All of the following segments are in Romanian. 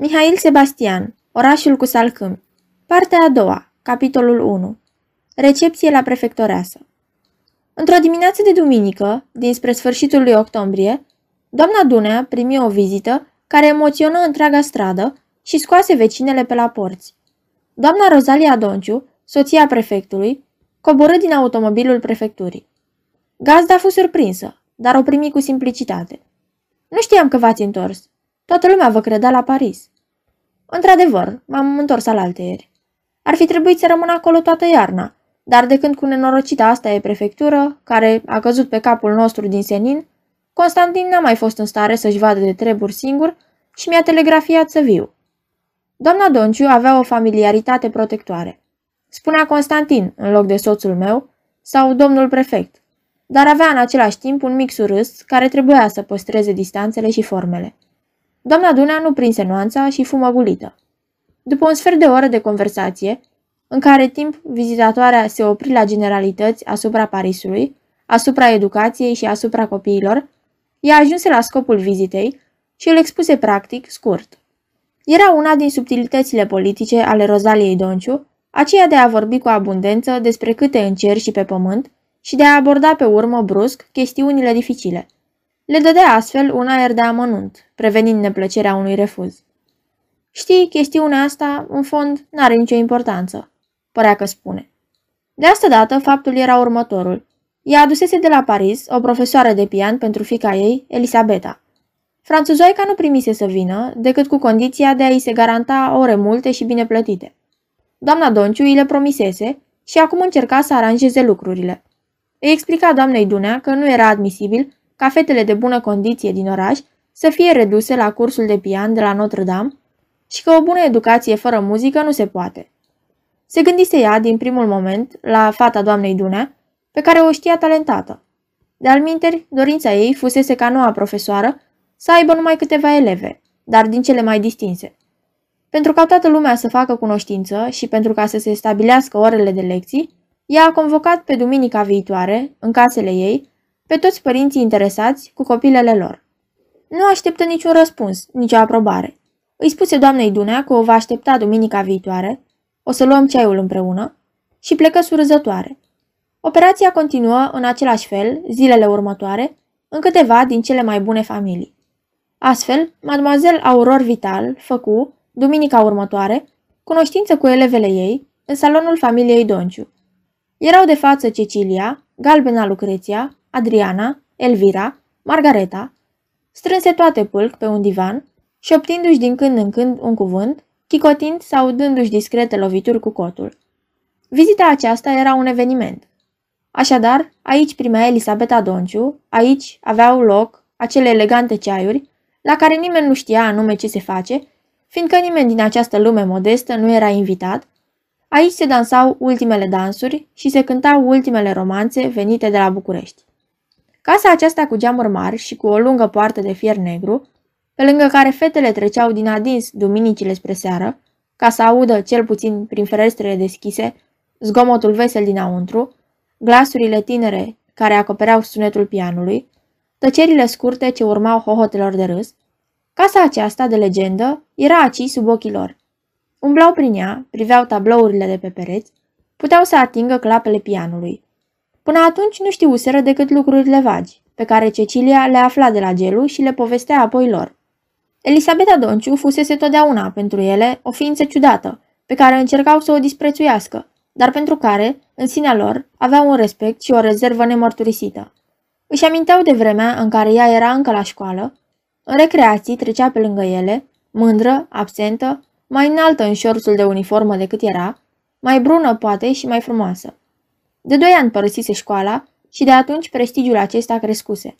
Mihail Sebastian, Orașul cu salcâmi Partea a doua, capitolul 1 Recepție la prefectoreasă Într-o dimineață de duminică, dinspre sfârșitul lui octombrie, doamna Dunea primi o vizită care emoționă întreaga stradă și scoase vecinele pe la porți. Doamna Rozalia Donciu, soția prefectului, coborâ din automobilul prefecturii. Gazda a fost surprinsă, dar o primi cu simplicitate. Nu știam că v-ați întors. Toată lumea vă credea la Paris. Într-adevăr, m-am întors al alteieri. Ar fi trebuit să rămân acolo toată iarna, dar de când cu nenorocita asta e prefectură, care a căzut pe capul nostru din senin, Constantin n-a mai fost în stare să-și vadă de treburi singur și mi-a telegrafiat să viu. Doamna Donciu avea o familiaritate protectoare. Spunea Constantin în loc de soțul meu sau domnul prefect, dar avea în același timp un mic surâs care trebuia să păstreze distanțele și formele. Doamna Dunea nu prinse nuanța și fumă gulită. După un sfert de oră de conversație, în care timp vizitatoarea se opri la generalități asupra Parisului, asupra educației și asupra copiilor, ea ajunse la scopul vizitei și îl expuse practic, scurt. Era una din subtilitățile politice ale Rozaliei Donciu, aceea de a vorbi cu abundență despre câte în cer și pe pământ și de a aborda pe urmă brusc chestiunile dificile. Le dădea astfel un aer de amănunt, prevenind neplăcerea unui refuz. Știi, chestiunea asta, în fond, n-are nicio importanță, părea că spune. De asta dată, faptul era următorul. Ea adusese de la Paris o profesoară de pian pentru fica ei, Elisabeta. Franțuzoica nu primise să vină, decât cu condiția de a-i se garanta ore multe și bine plătite. Doamna Donciu îi le promisese și acum încerca să aranjeze lucrurile. Îi explica doamnei Dunea că nu era admisibil ca fetele de bună condiție din oraș să fie reduse la cursul de pian de la Notre-Dame și că o bună educație fără muzică nu se poate. Se gândise ea din primul moment la fata doamnei Dunea, pe care o știa talentată. De alminteri, dorința ei fusese ca noua profesoară să aibă numai câteva eleve, dar din cele mai distinse. Pentru ca toată lumea să facă cunoștință și pentru ca să se stabilească orele de lecții, ea a convocat pe duminica viitoare, în casele ei, pe toți părinții interesați cu copilele lor. Nu așteptă niciun răspuns, nicio aprobare. Îi spuse doamnei Dunea că o va aștepta duminica viitoare, o să luăm ceaiul împreună, și plecă surâzătoare. Operația continuă în același fel zilele următoare în câteva din cele mai bune familii. Astfel, mademoiselle Aurore Vital făcu, duminica următoare, cunoștință cu elevele ei în salonul familiei Donciu. Erau de față Cecilia, Galbena Lucreția, Adriana, Elvira, Margareta, strânse toate pâlc pe un divan, șoptindu-și din când în când un cuvânt, chicotind sau dându-și discrete lovituri cu cotul. Vizita aceasta era un eveniment. Așadar, aici primea Elisabeta Donciu, aici aveau loc acele elegante ceaiuri, la care nimeni nu știa anume ce se face, fiindcă nimeni din această lume modestă nu era invitat, aici se dansau ultimele dansuri și se cântau ultimele romanțe venite de la București. Casa aceasta cu geamuri mari și cu o lungă poartă de fier negru, pe lângă care fetele treceau din adins duminicile spre seară, ca să audă, cel puțin prin ferestrele deschise, zgomotul vesel dinăuntru, glasurile tinere care acopereau sunetul pianului, tăcerile scurte ce urmau hohotelor de râs, casa aceasta de legendă era aci sub ochii lor. Umblau prin ea, priveau tablourile de pe pereți, puteau să atingă clapele pianului. Până atunci nu știuseră decât lucrurile vagi, pe care Cecilia le afla de la Gelu și le povestea apoi lor. Elisabeta Donciu fusese totdeauna pentru ele o ființă ciudată, pe care încercau să o disprețuiască, dar pentru care, în sinea lor, aveau un respect și o rezervă nemărturisită. Își aminteau de vremea în care ea era încă la școală, în recreații trecea pe lângă ele, mândră, absentă, mai înaltă în șorțul de uniformă decât era, mai brună poate și mai frumoasă. De doi ani părăsise școala și de atunci prestigiul acesta crescuse.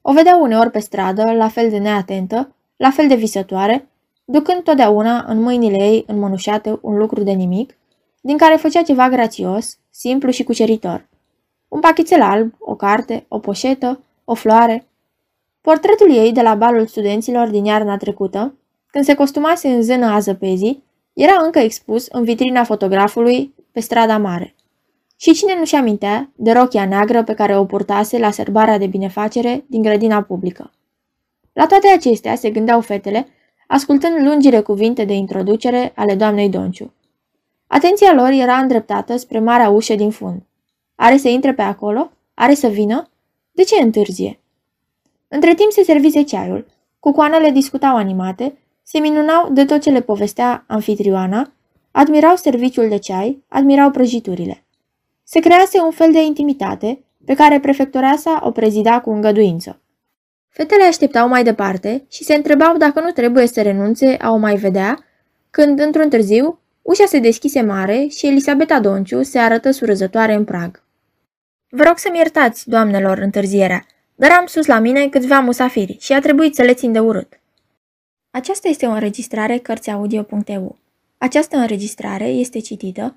O vedeau uneori pe stradă, la fel de neatentă, la fel de visătoare, ducând totdeauna în mâinile ei înmănușate un lucru de nimic, din care făcea ceva grațios, simplu și cuceritor. Un pachetel alb, o carte, o poșetă, o floare. Portretul ei de la balul studenților din iarna trecută, când se costumase în zână a zăpezii, era încă expus în vitrina fotografului pe strada mare. Și cine nu-și amintea de rochia neagră pe care o purtase la sărbarea de binefacere din grădina publică. La toate acestea se gândeau fetele ascultând lungile cuvinte de introducere ale doamnei Donciu. Atenția lor era îndreptată spre marea ușă din fund. Are să intre pe acolo? Are să vină? De ce întârzie? Între timp se servise ceaiul. Cucoanele discutau animate, se minunau de tot ce le povestea anfitrioana, admirau serviciul de ceai, admirau prăjiturile. Se crease un fel de intimitate pe care prefectoreasa o prezida cu îngăduință. Fetele așteptau mai departe și se întrebau dacă nu trebuie să renunțe a o mai vedea, când, într-un târziu, ușa se deschise mare și Elisabeta Donciu se arătă surâzătoare în prag. Vă rog să-mi iertați, doamnelor, întârzierea, dar am sus la mine câțiva musafiri și a trebuit să le țin de urât. Aceasta este o înregistrare Cărțiaudio.eu. Această înregistrare este citită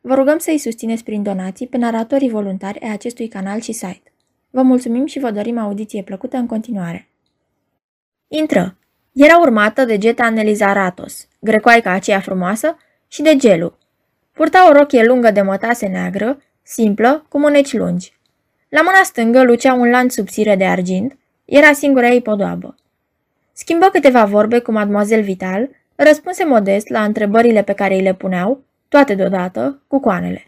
Vă rugăm să îi susțineți prin donații pe naratorii voluntari ai acestui canal și site. Vă mulțumim și vă dorim audiție plăcută în continuare. Intră! Era urmată de Geta Aneliza Ratos, grecoaica aceea frumoasă, și de Gelu. Purta o rochie lungă de mătase neagră, simplă, cu mâneci lungi. La mâna stângă lucea un lanț subțire de argint, era singura ei podoabă. Schimbă câteva vorbe cu mademoiselle Vital, răspunse modest la întrebările pe care îi le puneau, toate deodată, cu coanele.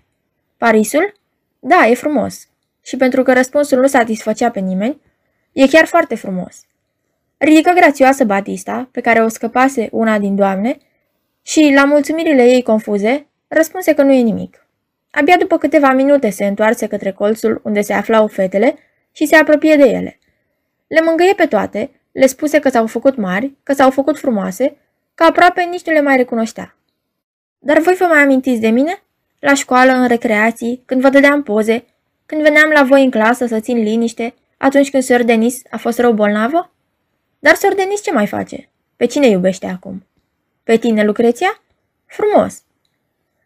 Parisul? Da, e frumos. Și pentru că răspunsul nu satisfăcea pe nimeni, e chiar foarte frumos. Ridică grațioasă Batista, pe care o scăpase una din doamne, și, la mulțumirile ei confuze, răspunse că nu e nimic. Abia după câteva minute se întoarse către colțul unde se aflau fetele și se apropie de ele. Le mângâie pe toate, le spuse că s-au făcut mari, că s-au făcut frumoase, că aproape nici nu le mai recunoștea. Dar voi vă mai amintiți de mine? La școală, în recreații, când vă dădeam poze, când veneam la voi în clasă să țin liniște, atunci când Sir Denis a fost rău bolnavă? Dar Sir Denis ce mai face? Pe cine iubește acum? Pe tine, Lucreția? Frumos!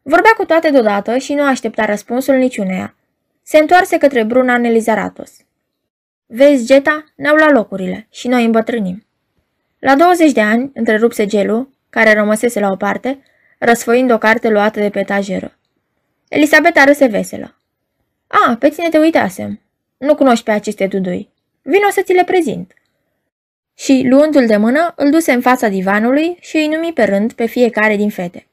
Vorbea cu toate deodată și nu aștepta răspunsul niciuneia. Se întoarse către Bruna Nelizaratos. Vezi, Geta, ne-au luat locurile și noi îmbătrânim. La 20 de ani, întrerupse Gelu, care rămăsese la o parte, răsfoind o carte luată de pe etajeră. Elisabeta râse veselă. A, pe tine te uitasem. Nu cunoști pe aceste dudui. Vino să ți le prezint. Și, luându-l de mână, îl duse în fața divanului și îi numi pe rând pe fiecare din fete.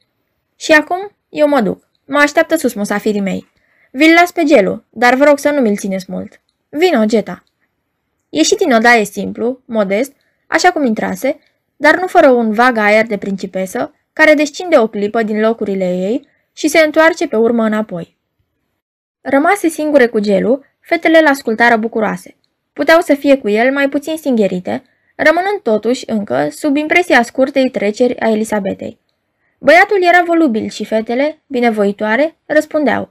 Și acum, eu mă duc. Mă așteaptă sus musafirii mei. Vi-l las pe gelu, dar vă rog să nu mi-l țineți mult. Vino, Geta. Ieși din odaie simplu, modest, așa cum intrase, dar nu fără un vag aer de principesă, care descinde o clipă din locurile ei și se întoarce pe urmă înapoi. Rămase singure cu gelu, fetele l ascultară bucuroase. Puteau să fie cu el mai puțin stingherite, rămânând totuși încă sub impresia scurtei treceri a Elisabetei. Băiatul era volubil și fetele, binevoitoare, răspundeau.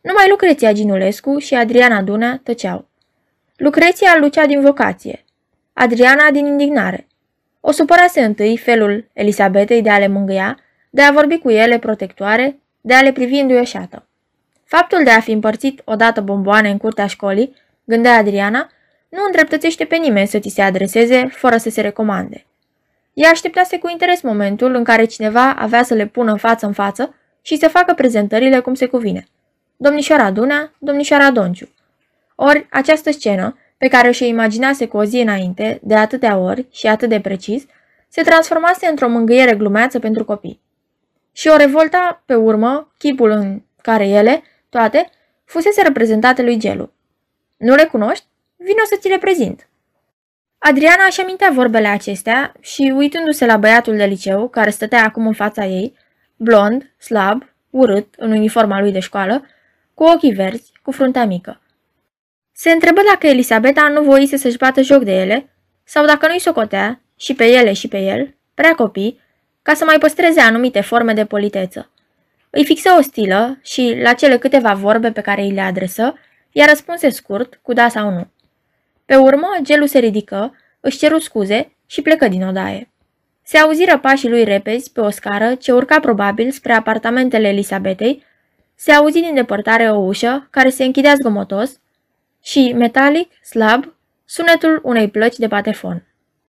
Numai Lucreția Ginulescu și Adriana Dunea tăceau. Lucreția lucea din vocație, Adriana din indignare. O supărase întâi felul Elisabetei de a le mângâia, de a vorbi cu ele protectoare, de a le privi înduioșată. Faptul de a fi împărțit odată bomboane în curtea școlii, gândea Adriana, nu îndreptățește pe nimeni să ți se adreseze fără să se recomande. Ea așteptase cu interes momentul în care cineva avea să le pună față în față și să facă prezentările cum se cuvine. Domnișoara Dunea, domnișoara Donciu. Ori această scenă, pe care și-o imaginase cu o zi înainte, de atâtea ori și atât de precis, se transformase într-o mângâiere glumeață pentru copii. Și o revolta, pe urmă, chipul în care ele, toate, fusese reprezentate lui Gelu. Nu le cunoști? Vino să ți le prezint. Adriana își amintea vorbele acestea și, uitându-se la băiatul de liceu, care stătea acum în fața ei, blond, slab, urât, în uniforma lui de școală, cu ochii verzi, cu fruntea mică. Se întrebă dacă Elisabeta nu voise să-și bată joc de ele, sau dacă nu-i socotea, și pe ele și pe el, prea copii, ca să mai păstreze anumite forme de politeță. Îi fixă o stilă și, la cele câteva vorbe pe care îi le adresă, i-a răspunse scurt, cu da sau nu. Pe urmă, gelul se ridică, își ceru scuze și plecă din odaie. Se auziră pașii lui repezi pe o scară ce urca probabil spre apartamentele Elisabetei, se auzi din depărtare o ușă care se închidea zgomotos și, metalic, slab, sunetul unei plăci de patefon.